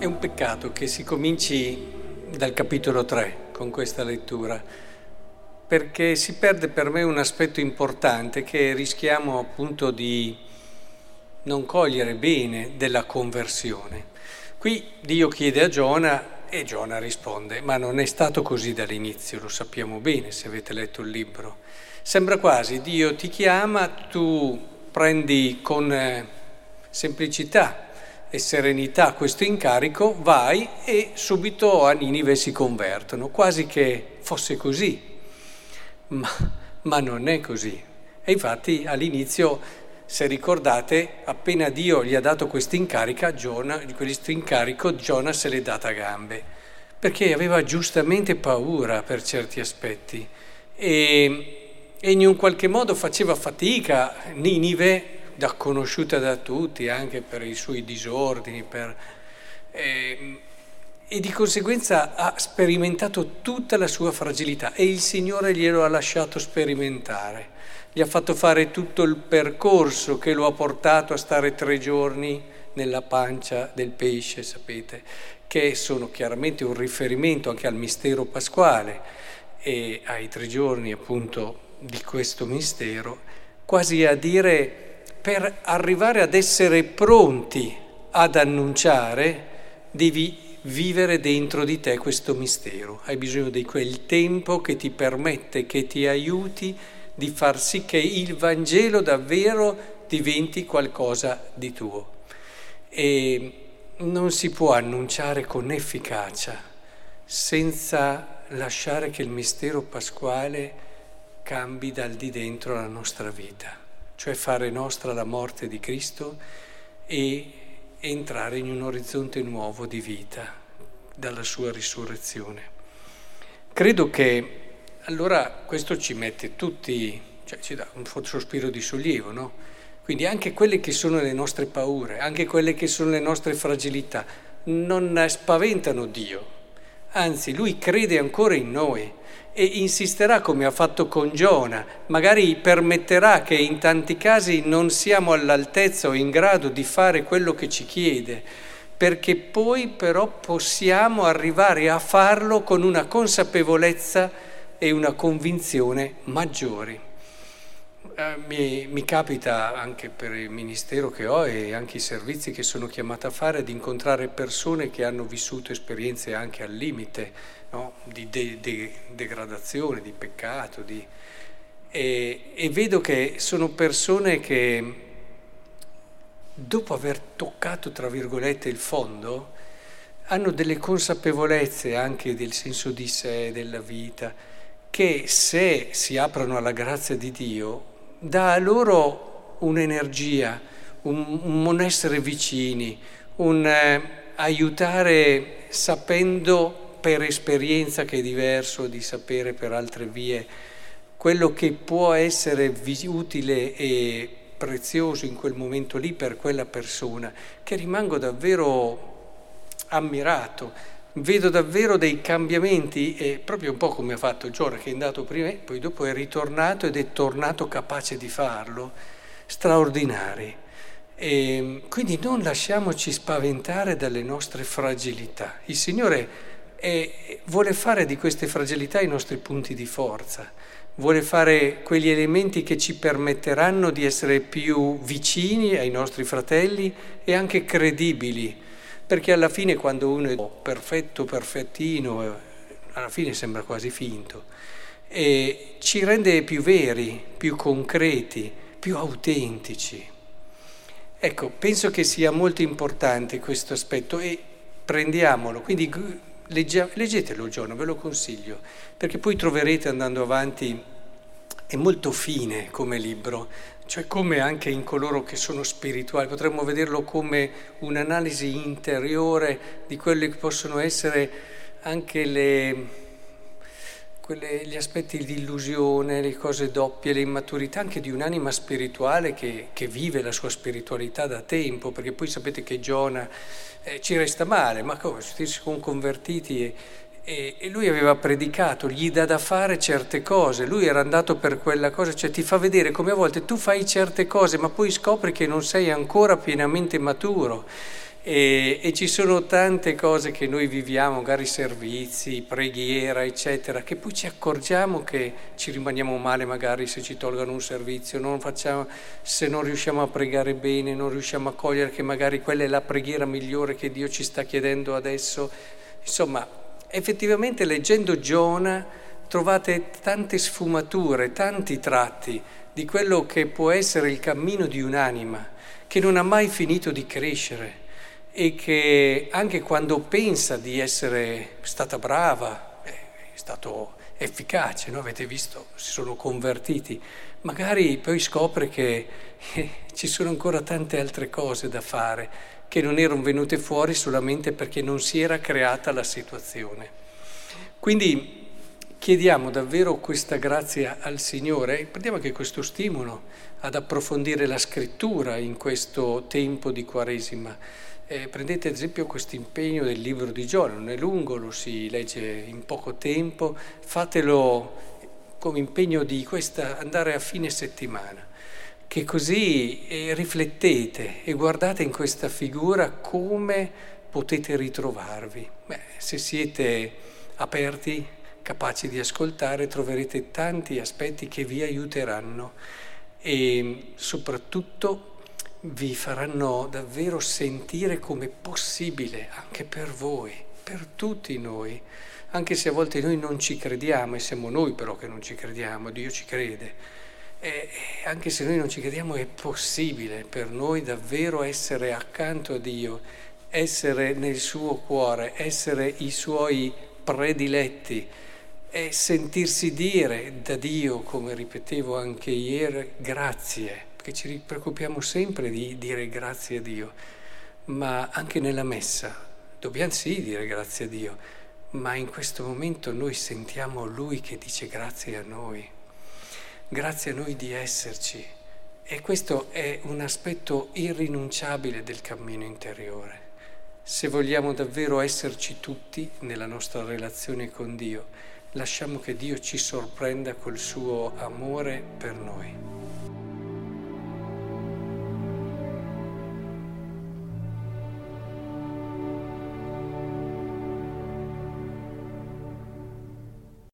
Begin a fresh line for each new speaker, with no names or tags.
È un peccato che si cominci dal capitolo 3 con questa lettura, perché si perde per me un aspetto importante che rischiamo appunto di non cogliere bene della conversione. Qui Dio chiede a Giona e Giona risponde, ma non è stato così dall'inizio, lo sappiamo bene se avete letto il libro. Sembra quasi Dio ti chiama, tu prendi con eh, semplicità e serenità questo incarico, vai e subito a Ninive si convertono, quasi che fosse così. Ma, ma non è così. E infatti all'inizio se ricordate, appena Dio gli ha dato questo incarico, Giona se l'è data a gambe, perché aveva giustamente paura per certi aspetti e, e in un qualche modo faceva fatica, Ninive, da conosciuta da tutti, anche per i suoi disordini, per, eh, e di conseguenza ha sperimentato tutta la sua fragilità e il Signore glielo ha lasciato sperimentare. Gli ha fatto fare tutto il percorso che lo ha portato a stare tre giorni nella pancia del pesce, sapete, che sono chiaramente un riferimento anche al mistero pasquale e ai tre giorni appunto di questo mistero, quasi a dire per arrivare ad essere pronti ad annunciare devi vivere dentro di te questo mistero, hai bisogno di quel tempo che ti permette, che ti aiuti di far sì che il Vangelo davvero diventi qualcosa di tuo. E non si può annunciare con efficacia senza lasciare che il mistero pasquale cambi dal di dentro la nostra vita, cioè fare nostra la morte di Cristo e entrare in un orizzonte nuovo di vita dalla sua risurrezione. Credo che allora questo ci mette tutti, cioè ci dà un sospiro di sollievo, no? Quindi anche quelle che sono le nostre paure, anche quelle che sono le nostre fragilità, non spaventano Dio, anzi Lui crede ancora in noi e insisterà come ha fatto con Giona, magari permetterà che in tanti casi non siamo all'altezza o in grado di fare quello che ci chiede, perché poi però possiamo arrivare a farlo con una consapevolezza e una convinzione maggiori. Eh, mi, mi, capita anche per il ministero che ho e anche i servizi che sono chiamata a fare di incontrare persone che hanno vissuto esperienze anche al limite no? di de, de, degradazione, di peccato, di... E, e vedo che sono persone che dopo aver toccato, tra virgolette, il fondo, hanno delle consapevolezze anche del senso di sé, della vita, che se si aprono alla grazia di Dio, dà loro un'energia, un, un essere vicini, un eh, aiutare sapendo per esperienza che è diverso di sapere per altre vie quello che può essere utile e prezioso in quel momento lì per quella persona, che rimango davvero ammirato vedo davvero dei cambiamenti e proprio un po' come ha fatto Giora che è andato prima, poi dopo è ritornato ed è tornato capace di farlo, straordinari. E quindi non lasciamoci spaventare dalle nostre fragilità. Il Signore è, vuole fare di queste fragilità i nostri punti di forza, vuole fare quegli elementi che ci permetteranno di essere più vicini ai nostri fratelli e anche credibili perché alla fine quando uno è perfetto, perfettino, eh, alla fine sembra quasi finto, e ci rende più veri, più concreti, più autentici. Ecco, penso che sia molto importante questo aspetto e prendiamolo, quindi legge, leggetelo Giorno, ve lo consiglio, perché poi troverete andando avanti, è molto fine come libro, cioè come anche in coloro che sono spirituali, potremmo vederlo come un'analisi interiore di quelli che possono essere anche le, quelle, gli aspetti di illusione, le cose doppie, le immaturità anche di un'anima spirituale che, che vive la sua spiritualità da tempo, perché poi sapete che Giona eh, ci resta male, ma come, si sono convertiti e, e, e, lui aveva predicato, gli dà da fare certe cose, lui era andato per quella cosa, cioè ti fa vedere come a volte tu fai certe cose ma poi scopri che non sei ancora pienamente maturo E, e, ci sono tante cose che noi viviamo, magari servizi, preghiera, eccetera, che poi ci accorgiamo che ci rimaniamo male magari se ci tolgono un servizio, non facciamo, se non riusciamo a pregare bene, non riusciamo a cogliere che magari quella è la preghiera migliore che Dio ci sta chiedendo adesso. Insomma, effettivamente leggendo Giona trovate tante sfumature, tanti tratti di quello che può essere il cammino di un'anima che non ha mai finito di crescere e che anche quando pensa di essere stata brava, è stato efficace, no? avete visto, si sono convertiti, magari poi scopre che eh, ci sono ancora tante altre cose da fare che non erano venute fuori solamente perché non si era creata la situazione. Quindi chiediamo davvero questa grazia al Signore. E prendiamo anche questo stimolo ad approfondire la scrittura in questo tempo di Quaresima. Eh, prendete ad esempio questo impegno del libro di Giona, non è lungo, lo si legge in poco tempo, fatelo come impegno di questa, andare a fine settimana, che così eh, riflettete e guardate in questa figura come potete ritrovarvi. Beh, se siete aperti, capaci di ascoltare, troverete tanti aspetti che vi aiuteranno e soprattutto vi faranno davvero sentire come possibile anche per voi, per tutti noi, anche se a volte noi non ci crediamo e siamo noi però che non ci crediamo, Dio ci crede. E anche se noi non ci crediamo è possibile per noi davvero essere accanto a Dio, essere nel suo cuore, essere i suoi prediletti e sentirsi dire da Dio, come ripetevo anche ieri, grazie perché ci preoccupiamo sempre di dire grazie a Dio, ma anche nella messa dobbiamo sì dire grazie a Dio, ma in questo momento noi sentiamo Lui che dice grazie a noi, grazie a noi di esserci. E questo è un aspetto irrinunciabile del cammino interiore. Se vogliamo davvero esserci tutti nella nostra relazione con Dio, lasciamo che Dio ci sorprenda col suo amore per noi.